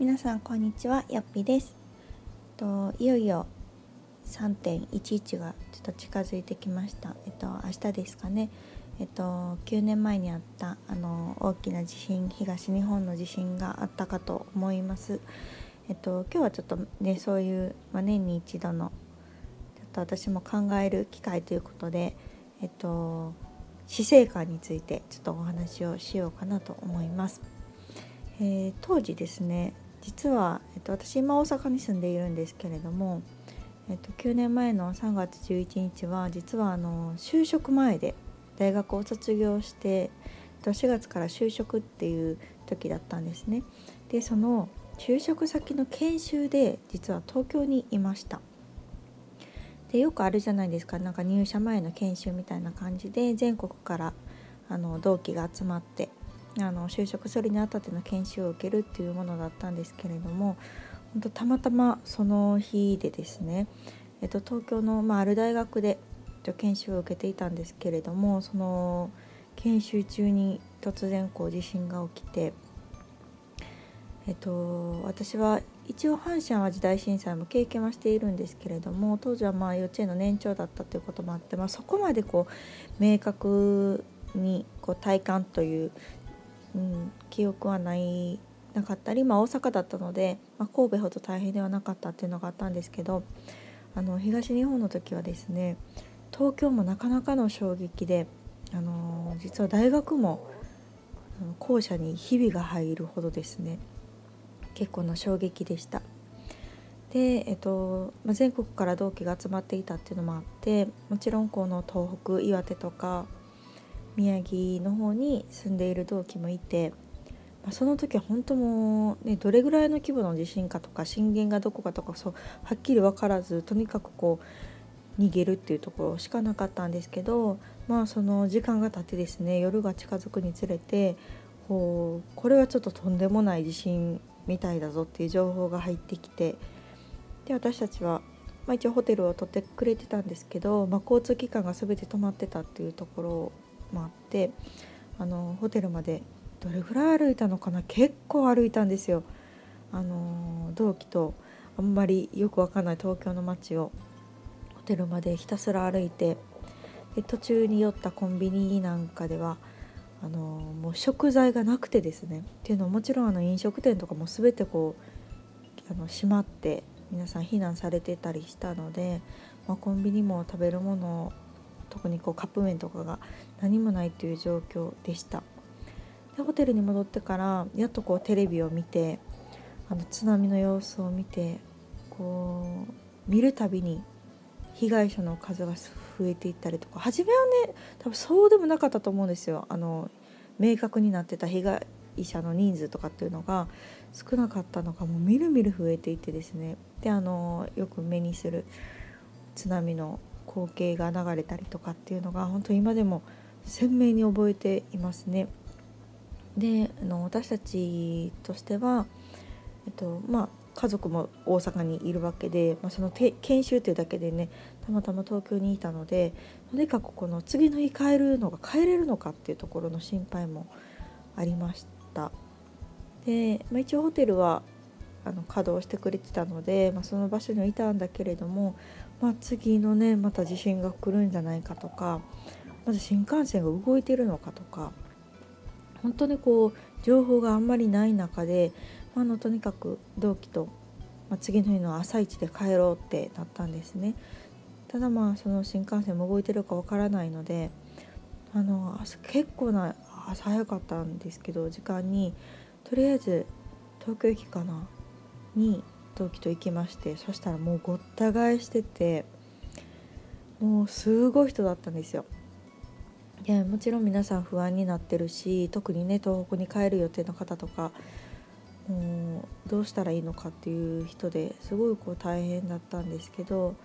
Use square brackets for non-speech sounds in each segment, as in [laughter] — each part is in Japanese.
皆さんこんにちはよっぴです。といよいよ3.11がちょっと近づいてきました。えっと明日ですかね。えっと9年前にあったあの大きな地震東日本の地震があったかと思います。えっと今日はちょっとねそういう、まあ、年に一度のちょっと私も考える機会ということでえっと死生観についてちょっとお話をしようかなと思います。えー、当時ですね実は、えっと、私今大阪に住んでいるんですけれども、えっと、9年前の3月11日は実はあの就職前で大学を卒業して4月から就職っていう時だったんですね。でその就職先の研修で実は東京にいました。でよくあるじゃないですかなんか入社前の研修みたいな感じで全国からあの同期が集まってあの就職するにあたっての研修を受けるっていうものだったんですけれども本当たまたまその日でですね、えっと、東京の、まあ、ある大学で研修を受けていたんですけれどもその研修中に突然こう地震が起きて、えっと、私は一応阪神・淡路大震災も経験はしているんですけれども当時はまあ幼稚園の年長だったということもあって、まあ、そこまでこう明確にこう体感という、うん、記憶はないなかったり、まあ、大阪だったので、まあ、神戸ほど大変ではなかったっていうのがあったんですけどあの東日本の時はですね東京もなかなかの衝撃で、あの実は大学も校舎にひびが入るほどですね結構な衝撃でした。で、えっとまあ、全国から同期が集まっていたっていうのもあってもちろんこの東北岩手とか宮城の方に住んでいる同期もいて、まあ、その時は本当もう、ね、どれぐらいの規模の地震かとか震源がどこかとかそうはっきり分からずとにかくこう逃げるっていうところしかなかったんですけどまあその時間が経ってですね夜が近づくにつれてこうこれはちょっととんでもない地震みたいだぞっていう情報が入ってきてで私たちは、まあ、一応ホテルを取ってくれてたんですけど、まあ、交通機関が全て止まってたっていうところもあってあのホテルまでどれぐらい歩いたのかな？結構歩いたんですよ。あの同期とあんまりよくわかんない東京の街をホテルまでひたすら歩いてで途中に寄ったコンビニなんかではあのもう食材がなくてですねっていうのはもちろんあの飲食店とかも全てこうあの閉まって皆さん避難されてたりしたので、まあ、コンビニも食べるもの特にこうカップ麺とかが何もないっていう状況でした。でホテルに戻ってからやっとこうテレビを見てあの津波の様子を見てこう見るたびに被害者の数が増えていったりとか。初めはね多分そうでもなかったと思うんですよ。あの明確になってた被害者の人数とかっていうのが少なかったのがもうみるみる増えていってですね。であのよく目にする津波の光景が流れたりとかっていうのが本当今でも鮮明に覚えていますね。であの私たちとしては、えっとまあ、家族も大阪にいるわけで、まあ、その研修というだけでねたまたま東京にいたのでとにかくこの次の日帰るのが帰れるのかっていうところの心配もありました。で、まあ、一応ホテルはあの稼働してくれてたので、まあ、その場所にはいたんだけれども、まあ、次のねまた地震が来るんじゃないかとかまず新幹線が動いてるのかとか本当にこう情報があんまりない中でまあのとにかく同期と、まあ、次の日の朝一で帰ろうってなったんですね。ただまあその新幹線も動いてるかわからないのであの結構な朝早かったんですけど時間にとりあえず東京駅かなに同期と行きましてそしたらもうごった返しててもうすごい人だったんですよ。でもちろん皆さん不安になってるし特にね東北に帰る予定の方とかもうどうしたらいいのかっていう人ですごいこう大変だったんですけど、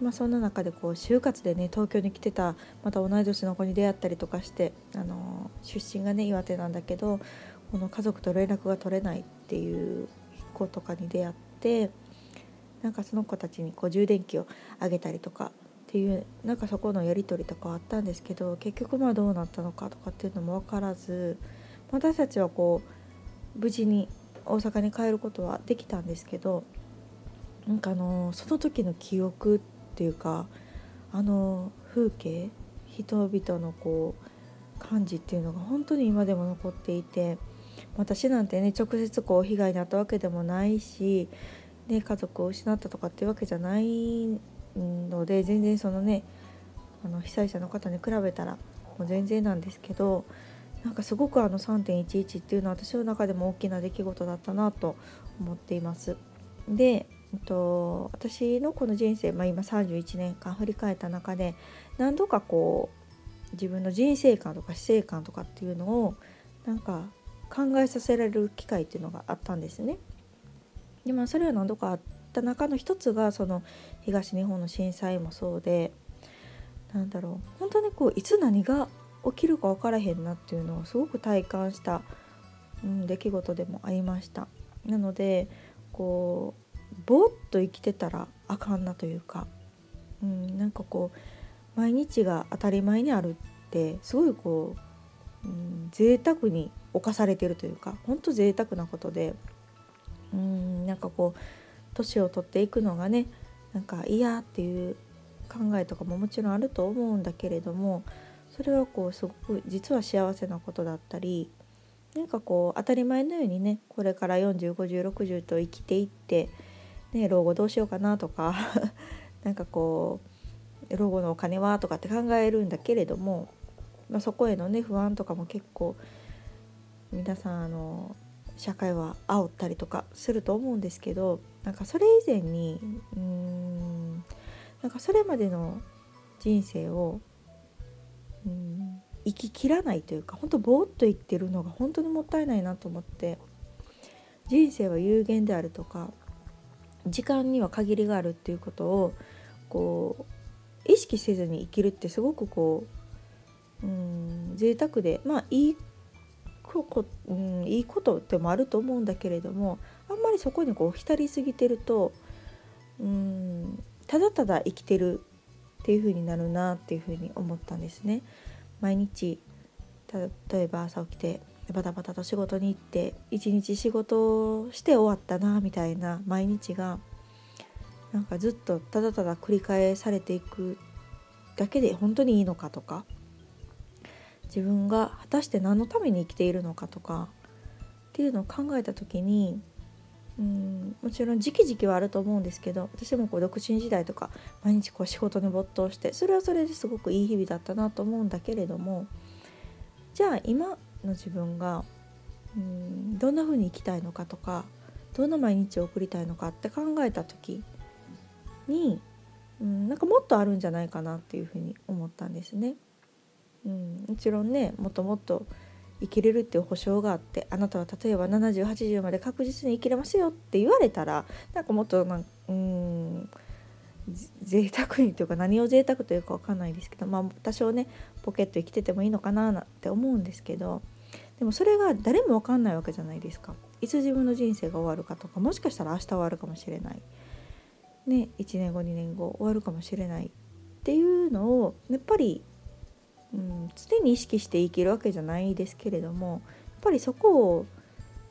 まあ、そんな中でこう就活でね東京に来てたまた同い年の子に出会ったりとかしてあの出身がね岩手なんだけどこの家族と連絡が取れないっていう子とかに出会っってなんかその子たちにこう充電器をあげたりとかっていうなんかそこのやり取りとかあったんですけど結局まあどうなったのかとかっていうのも分からず私たちはこう無事に大阪に帰ることはできたんですけどなんかあのその時の記憶っていうかあの風景人々のこう感じっていうのが本当に今でも残っていて私なんてね直接こう被害に遭ったわけでもないし、ね、家族を失ったとかっていうわけじゃないので全然そのねあの被災者の方に比べたらもう全然なんですけどなんかすごくあの3.11っていうのは私の中でも大きな出来事だったなと思っています。で、えっと、私のこの人生、まあ、今31年間振り返った中で何度かこう自分の人生観とか死生観とかっていうのをなんか考えさせられる機会っていうのがあったんですね。でまあそれは何度かあった中の一つがその東日本の震災もそうでなんだろう本当にこういつ何が起きるか分からへんなっていうのをすごく体感した、うん、出来事でもありました。なのでこうぼーっと生きてたらあかんなというか、うん、なんかこう毎日が当たり前にあるってすごいこう、うん、贅沢に侵されてるというかほんと贅沢なことでうんなんかこう年を取っていくのがねなんか嫌っていう考えとかももちろんあると思うんだけれどもそれはこうすごく実は幸せなことだったりなんかこう当たり前のようにねこれから405060と生きていって、ね、老後どうしようかなとか [laughs] なんかこう老後のお金はとかって考えるんだけれども、まあ、そこへのね不安とかも結構皆さんあの社会は煽ったりとかすると思うんですけどなんかそれ以前にうんなんかそれまでの人生をうん生ききらないというか本当ぼーっと生きてるのが本当にもったいないなと思って人生は有限であるとか時間には限りがあるっていうことをこう意識せずに生きるってすごくこううん贅沢でまあいいこ、うん、いいことでもあると思うんだけれどもあんまりそこにこう浸りすぎてるとうんただただ生きてるっていう風になるなっていう風に思ったんですね。毎日例えば朝起きてバタバタと仕事に行って一日仕事して終わったなみたいな毎日がなんかずっとただただ繰り返されていくだけで本当にいいのかとか自分が果たして何のために生きているのかとかっていうのを考えた時にうんもちろん時期時期はあると思うんですけど私もこう独身時代とか毎日こう仕事に没頭してそれはそれですごくいい日々だったなと思うんだけれどもじゃあ今の自分がうんどんな風に生きたいのかとかどんな毎日を送りたいのかって考えた時にうんなんかもっとあるんじゃないかなっていうふうに思ったんですね。うん、もちろんねもっともっと生きれるっていう保証があってあなたは例えば7080まで確実に生きれますよって言われたらなんかもっとなんうん贅沢にというか何を贅沢というか分かんないですけどまあ多少ねポケット生きててもいいのかなって思うんですけどでもそれが誰も分かんないわけじゃないですか。いつ自分の人生が終わるかとかもしかしたら明日終わるかもしれない。ね1年後2年後終わるかもしれないっていうのをやっぱりうん、常に意識して生きるわけじゃないですけれどもやっぱりそこを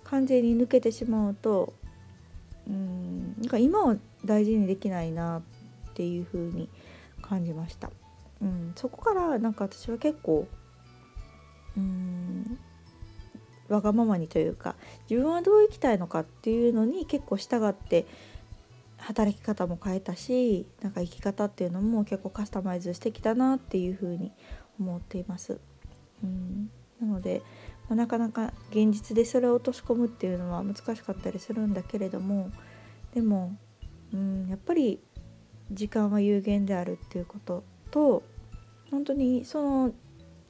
完全に抜けてしまうとうんなんか今は大事にできないなっていう風に感じました。うん、そこからなんか私は結構うんわがままにというか自分はどう生きたいのかっていうのに結構従って働き方も変えたしなんか生き方っていうのも結構カスタマイズしてきたなっていう風に思っています。うんなので、ま、なかなか現実でそれを落とし込むっていうのは難しかったりするんだけれどもでも、うん、やっぱり時間は有限であるっていうことと本当にその、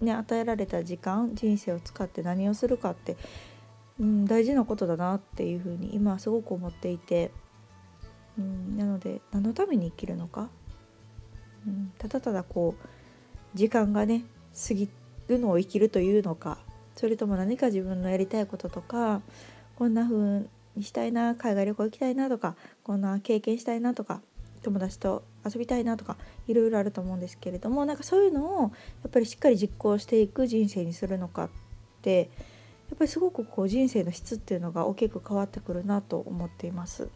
ね、与えられた時間人生を使って何をするかって、うん、大事なことだなっていうふうに今はすごく思っていて、うん、なので何のために生きるのか、うん、ただただこう時間がね過ぎるのを生きるというのかそれとも何か自分のやりたいこととかこんな風にしたいな海外旅行行きたいなとかこんな経験したいなとか友達と遊びたいなとかいろいろあると思うんですけれどもなんかそういうのをやっぱりしっかり実行していく人生にするのかってやっぱりすごくこう人生の質っていうのが大きく変わってくるなと思っています。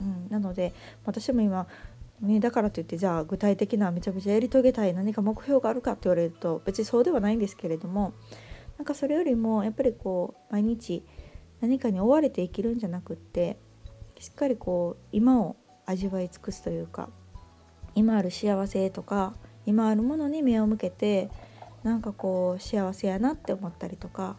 うん、なので私も今ね、だからといってじゃあ具体的なめちゃめちゃやり遂げたい何か目標があるかって言われると別にそうではないんですけれどもなんかそれよりもやっぱりこう毎日何かに追われて生きるんじゃなくってしっかりこう今を味わい尽くすというか今ある幸せとか今あるものに目を向けてなんかこう幸せやなって思ったりとか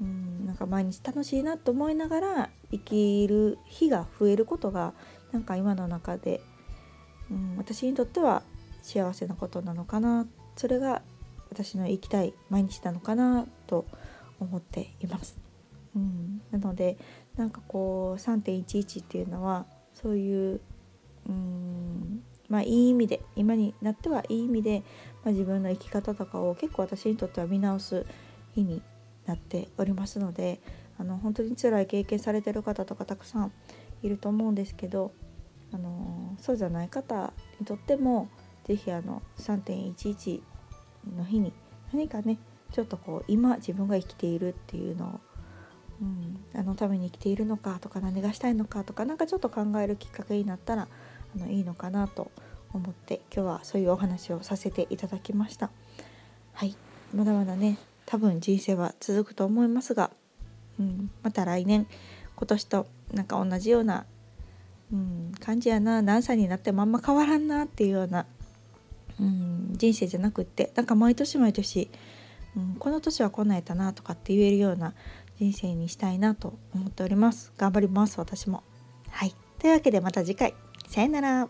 うんなんか毎日楽しいなと思いながら生きる日が増えることがなんか今の中で、うん、私にとっては幸せなことなのかなそれが私の生きたい毎日なのかなと思っています。うん、なのでなんかこう3.11っていうのはそういううんまあいい意味で今になってはいい意味で、まあ、自分の生き方とかを結構私にとっては見直す日になっておりますのであの本当に辛い経験されてる方とかたくさんいると思うんですけどあのそうじゃない方にとっても是非あの3.11の日に何かねちょっとこう今自分が生きているっていうのを、うん、あのために生きているのかとか何がしたいのかとか何かちょっと考えるきっかけになったらあのいいのかなと思って今日はそういうお話をさせていただきました。はいまだまだね多分人生は続くと思いますが、うん、また来年今年となんか同じような、うん、感じやな。何歳になってもあんま変わらんなっていうような、うん、人生じゃなくって。なんか毎年毎年、うん、この年はこなんやったなとかって言えるような人生にしたいなと思っております。頑張ります私も。はい。というわけでまた次回。さよなら。